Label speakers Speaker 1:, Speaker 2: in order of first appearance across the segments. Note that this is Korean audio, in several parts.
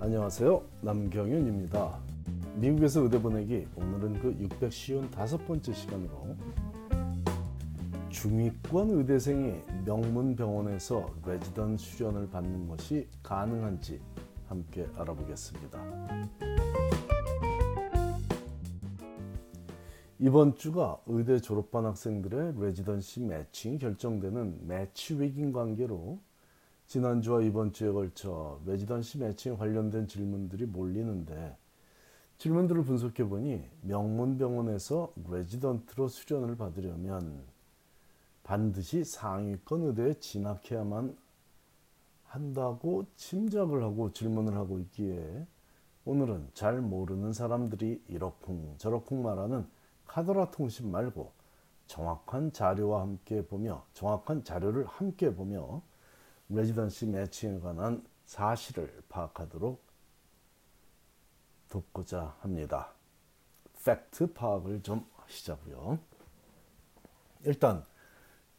Speaker 1: 안녕하세요. 남경윤입니다. 미국에서 의대 보내기 오늘은 그 655번째 시간으로 중위권 의대생이 명문 병원에서 레지던 수련을 받는 것이 가능한지 함께 알아보겠습니다. 이번 주가 의대 졸업반 학생들의 레지던시 매칭이 결정되는 매치 위긴 관계로 지난주와 이번 주에 걸쳐 레지던시 매칭 관련된 질문들이 몰리는데 질문들을 분석해 보니 명문병원에서 레지던트로 수련을 받으려면 반드시 상위권 의대에 진학해야만 한다고 짐작을 하고 질문을 하고 있기에 오늘은 잘 모르는 사람들이 이러쿵 저러쿵 말하는 카더라 통신 말고 정확한 자료와 함께 보며 정확한 자료를 함께 보며 residency matching에 관한 사실을 파악하도록 돕고자 합니다. 팩트 파악을 좀 하시자고요. 일단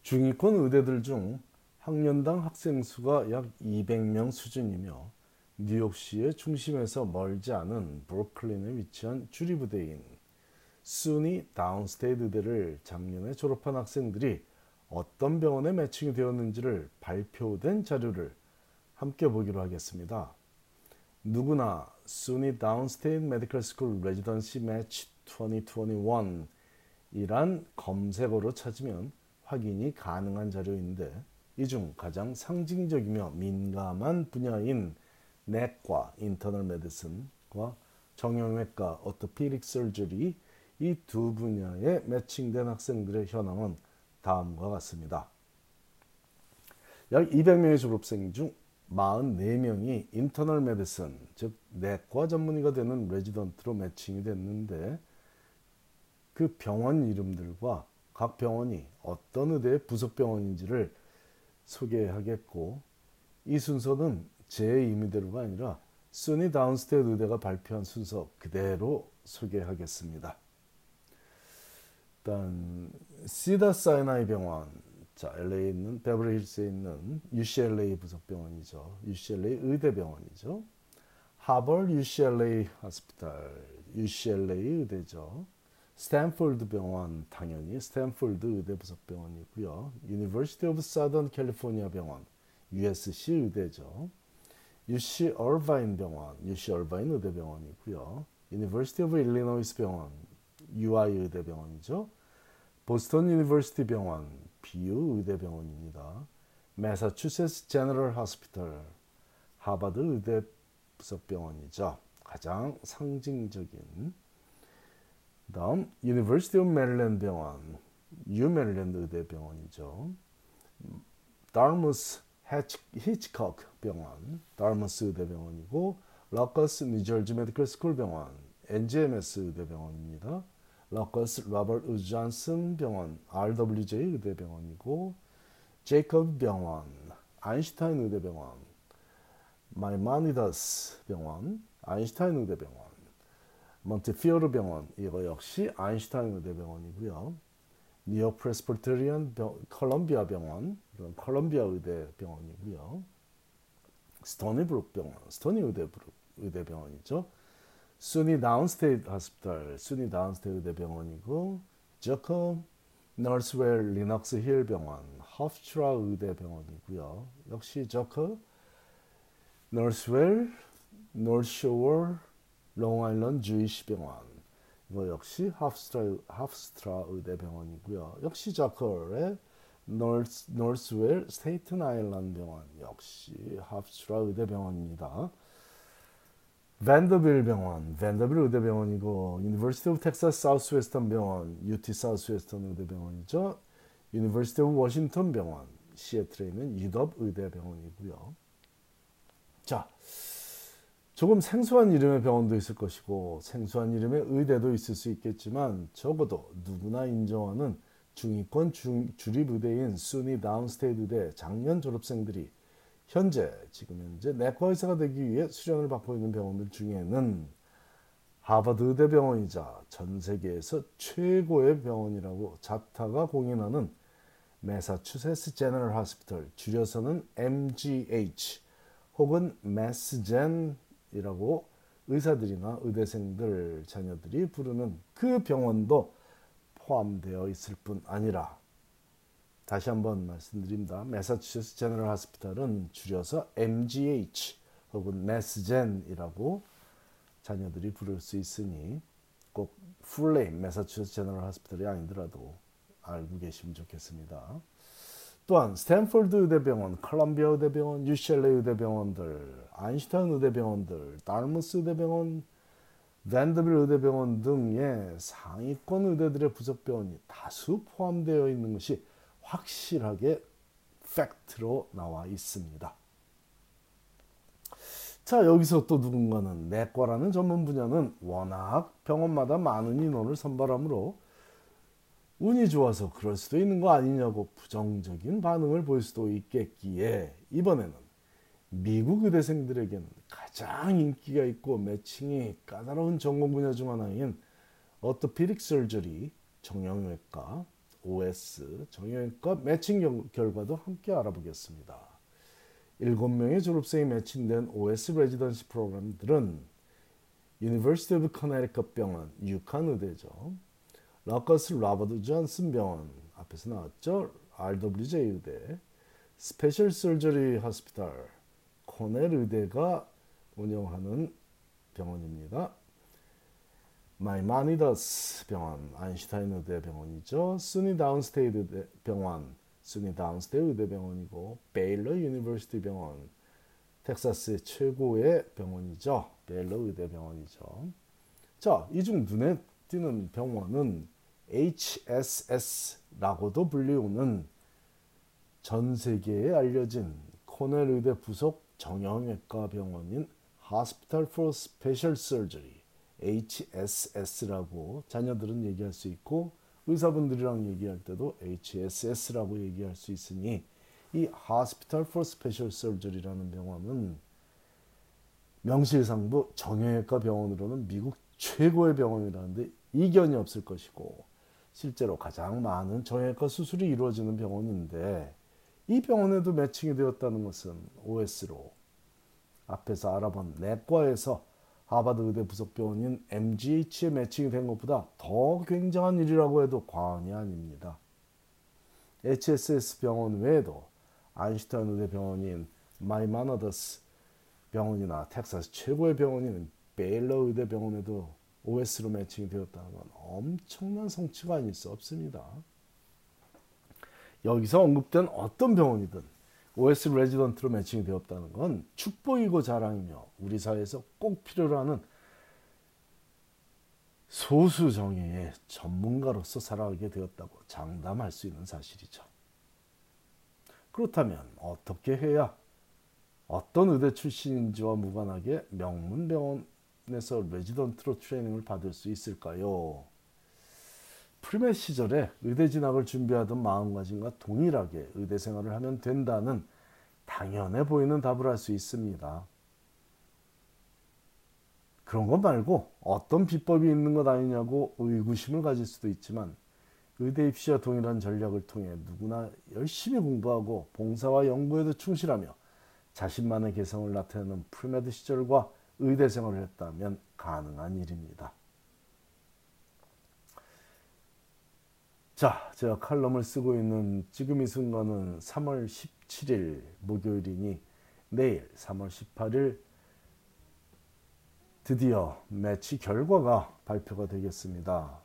Speaker 1: 중위권 의대들 중 학년당 학생 수가 약 200명 수준이며 뉴욕시의 중심에서 멀지 않은 브루클린에 위치한 주립의대인 SUNY Downstate 의대를 작년에 졸업한 학생들이 어떤 병원에 matching이 되었는지를 발표된 자료를 함께 보기로 하겠습니다. 누구나 SUNY Downstate Medical School Residency Match 2021 이란 검색어로 찾으면 확인이 가능한 자료인데 이 중 가장 상징적이며 민감한 분야인 내과 Internal Medicine과 정형외과 Orthopedic Surgery 이 두 분야에 매칭된 학생들의 현황은 다음과 같습니다. 약 200명의 졸업생 중 44명이 인터널 메디슨, 즉 내과 전문의가 되는 레지던트로 매칭이 됐는데 그 병원 이름들과 각 병원이 어떤 의대의 부속 병원인지를 소개하겠고 이 순서는 제 임의대로가 아니라 SUNY Downstate 의대가 발표한 순서 그대로 소개하겠습니다. 일단 Cedars-Sinai 병원 자, LA에 있는 베버리 힐스에 있는 UCLA 부속병원이죠. UCLA 의대병원이죠. 하버드 UCLA Hospital, UCLA 의대죠. 스탠포드 병원 당연히 스탠포드 의대 부속병원이고요. University of Southern California 병원, USC 의대죠. UC 얼바인 병원, UC 얼바인 의대병원이고요. University of Illinois 병원, UI 의대병원이죠. Boston University 병원, BU 의대병원입니다. Massachusetts General Hospital 하버드 의대 부속병원이죠. 가장 상징적인 다음 University of Maryland 병원 U Maryland 의대병원이죠. Dartmouth Hitchcock 병원 Dartmouth 의대병원이고 Rutgers New Jersey Medical School 병원 NJMS 의대병원입니다. Rutgers Robert Wood Johnson 병원 RWJ 의대병원이고 Jacobi 병원 아인슈타인 의대병원 Maimonides 병원 아인슈타인 의대병원 Montefiore 병원 이거 역시 아인슈타인 의대병원이고요. New York Presbyterian Columbia 병원 이건 Columbia 의대병원이고요. Stony Brook 병원 Stony 의대Brook 의대병원이죠 SUNY Downstate Hospital, SUNY Downstate 의대병원이고 Zucker Northwell Lenox Hill 병원, Hofstra 의대 병원이고요. 역시 Zucker Northwell North Shore Long Island Jewish 병원 이거 역시 Hofstra, Hofstra 의대 병원이고요. 역시 Zucker의 North, Northwell Staten Island 병원 역시 Hofstra 의대 병원입니다. Vanderbilt 병원, Vanderbilt 의대병원이고 University of Texas Southwestern 병원, UT Southwestern 의대병원이죠. University of Washington 병원, 시애틀에 있는 UW 의대병원이고요. 자, 조금 생소한 이름의 병원도 있을 것이고 생소한 이름의 의대도 있을 수 있겠지만 적어도 누구나 인정하는 중위권 중, 주립 의대인 SUNY Downstate 의대 작년 졸업생들이 현재 지금 현재 내과 의사가 되기 위해 수련을 받고 있는 병원들 중에는 하버드 의대병원이자 전 세계에서 최고의 병원이라고 자타가 공인하는 Massachusetts General Hospital 줄여서는 MGH 혹은 Mass Gen Medicine이라고 의사들이나 의대생들 자녀들이 부르는 그 병원도 포함되어 있을 뿐 아니라 다시 한번 말씀드립니다. Massachusetts General Hospital은 줄여서 MGH 혹은 Mass Gen이라고 자녀들이 부를 수 있으니 꼭 full name Massachusetts General Hospital이 아니더라도 알고 계시면 좋겠습니다. 또한 스탠포드 의대병원, 컬럼비아 의대병원, UCLA 의대병원들, 아인슈타인 의대병원들, Dartmouth 의대병원, Vanderbilt 의대병원 등의 상위권 의대들의 부속병원이 다수 포함되어 있는 것이 확실하게 팩트로 나와 있습니다. 자 여기서 또 누군가는 내과라는 전문 분야는 워낙 병원마다 많은 인원을 선발하므로 운이 좋아서 그럴 수도 있는 거 아니냐고 부정적인 반응을 보일 수도 있겠기에 이번에는 미국 의대생들에게는 가장 인기가 있고 매칭이 까다로운 전공 분야 중 하나인 어토피릭 설저리, 정형외과, OS, 정형외과 매칭 결과도 함께 알아보겠습니다. 7명의 졸업생이 매칭된 OS residency 프로그램들은 University of Connecticut 병원, UConn 의대죠. Rutgers Robert Johnson 병원 앞에서 나왔죠. RWJ 의대, Special Surgery Hospital, 코넬 의대가 운영하는 병원입니다. Maimonides 병원, 아인슈타인 의대 병원이죠. SUNY Downstate 병원, SUNY Downstate 의대 병원이고 Baylor University 병원, 텍사스의 최고의 병원이죠. 베일러 의대 병원이죠. 자, 이 중 눈에 띄는 병원은 HSS라고도 불리우는 전 세계에 알려진 코넬 의대 부속 정형외과 병원인 Hospital for Special Surgery HSS라고 자녀들은 얘기할 수 있고 의사분들이랑 얘기할 때도 HSS라고 얘기할 수 있으니 이 Hospital for Special Surgery라는 병원은 명실상부 정형외과 병원으로는 미국 최고의 병원이라는데 이견이 없을 것이고 실제로 가장 많은 정형외과 수술이 이루어지는 병원인데 이 병원에도 매칭이 되었다는 것은 OS로 앞에서 알아본 내과에서 하버드 의대 부속병원인 MGH에 매칭이 된 것보다 더 굉장한 일이라고 해도 과언이 아닙니다. HSS 병원 외에도 아인슈타인 의대 병원인 Maimonides 병원이나 텍사스 최고의 병원인 베일러 의대 병원에도 OS로 매칭이 되었다는 건 엄청난 성취가 아닐 수 없습니다. 여기서 언급된 어떤 병원이든 OS 레지던트로 매칭이 되었다는 건 축복이고 자랑이며 우리 사회에서 꼭 필요로 하는 소수 정예의 전문가로서 살아가게 되었다고 장담할 수 있는 사실이죠. 그렇다면 어떻게 해야 어떤 의대 출신인지와 무관하게 명문병원에서 레지던트로 트레이닝을 받을 수 있을까요? premed 시절에 의대 진학을 준비하던 마음가짐과 동일하게 의대 생활을 하면 된다는 당연해 보이는 답을 할 수 있습니다. 그런 것 말고 어떤 비법이 있는 것 아니냐고 의구심을 가질 수도 있지만 의대 입시와 동일한 전략을 통해 누구나 열심히 공부하고 봉사와 연구에도 충실하며 자신만의 개성을 나타내는 premed 시절과 의대 생활을 했다면 가능한 일입니다. 자, 제가 칼럼을 쓰고 있는 지금 이 순간은 3월 17일 목요일이니 내일 3월 18일 드디어 매치 결과가 발표가 되겠습니다.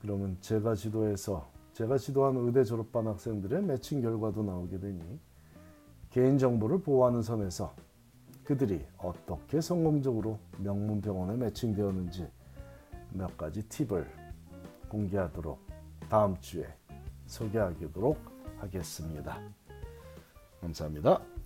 Speaker 1: 그러면 제가 지도해서 제가 지도한 의대 졸업반 학생들의 매칭 결과도 나오게 되니 개인정보를 보호하는 선에서 그들이 어떻게 성공적으로 명문병원에 매칭되었는지 몇 가지 팁을 공개하도록 다음 주에 소개하도록 하겠습니다. 감사합니다.